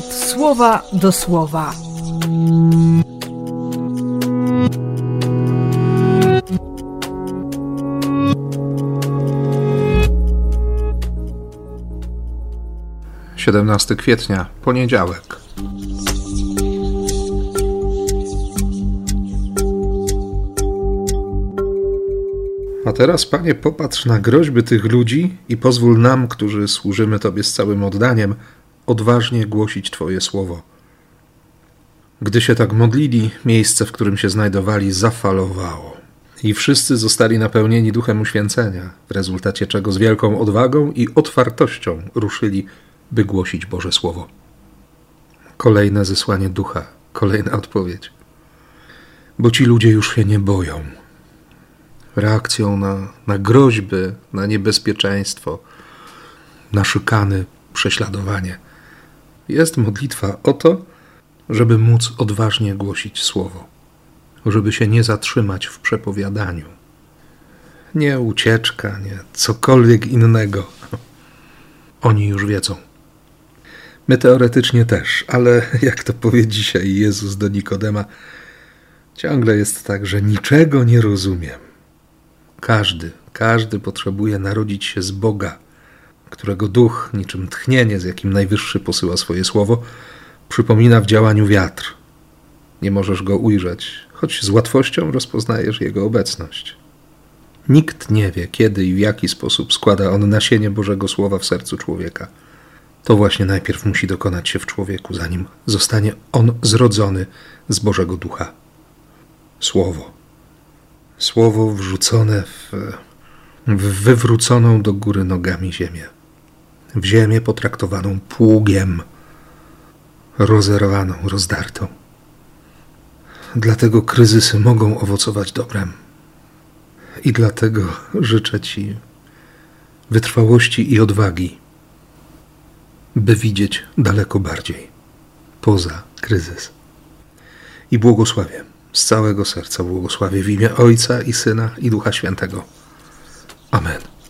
słowa do słowa. Siedemnasty kwietnia, poniedziałek. A teraz, Panie, popatrz na groźby tych ludzi i pozwól nam, którzy służymy Tobie z całym oddaniem, odważnie głosić Twoje słowo. Gdy się tak modlili, miejsce, w którym się znajdowali, zafalowało. I wszyscy zostali napełnieni duchem uświęcenia, w rezultacie czego z wielką odwagą i otwartością ruszyli, by głosić Boże Słowo. Kolejne zesłanie ducha, kolejna odpowiedź. Bo ci ludzie już się nie boją. Reakcją na, na groźby, na niebezpieczeństwo, na szykany, prześladowanie jest modlitwa o to, żeby móc odważnie głosić słowo, żeby się nie zatrzymać w przepowiadaniu. Nie ucieczka, nie cokolwiek innego. Oni już wiedzą. My teoretycznie też, ale jak to powie dzisiaj Jezus do Nikodema, ciągle jest tak, że niczego nie rozumiem. Każdy, każdy potrzebuje narodzić się z Boga, którego duch, niczym tchnienie, z jakim Najwyższy posyła swoje słowo, przypomina w działaniu wiatr. Nie możesz go ujrzeć, choć z łatwością rozpoznajesz jego obecność. Nikt nie wie, kiedy i w jaki sposób składa on nasienie Bożego Słowa w sercu człowieka. To właśnie najpierw musi dokonać się w człowieku, zanim zostanie on zrodzony z Bożego Ducha. Słowo. Słowo wrzucone w, w wywróconą do góry nogami ziemię. W ziemię potraktowaną pługiem, rozerwaną, rozdartą. Dlatego kryzysy mogą owocować dobrem. I dlatego życzę Ci wytrwałości i odwagi, by widzieć daleko bardziej, poza kryzys. I błogosławię, z całego serca błogosławię w imię Ojca i Syna i Ducha Świętego. Amen.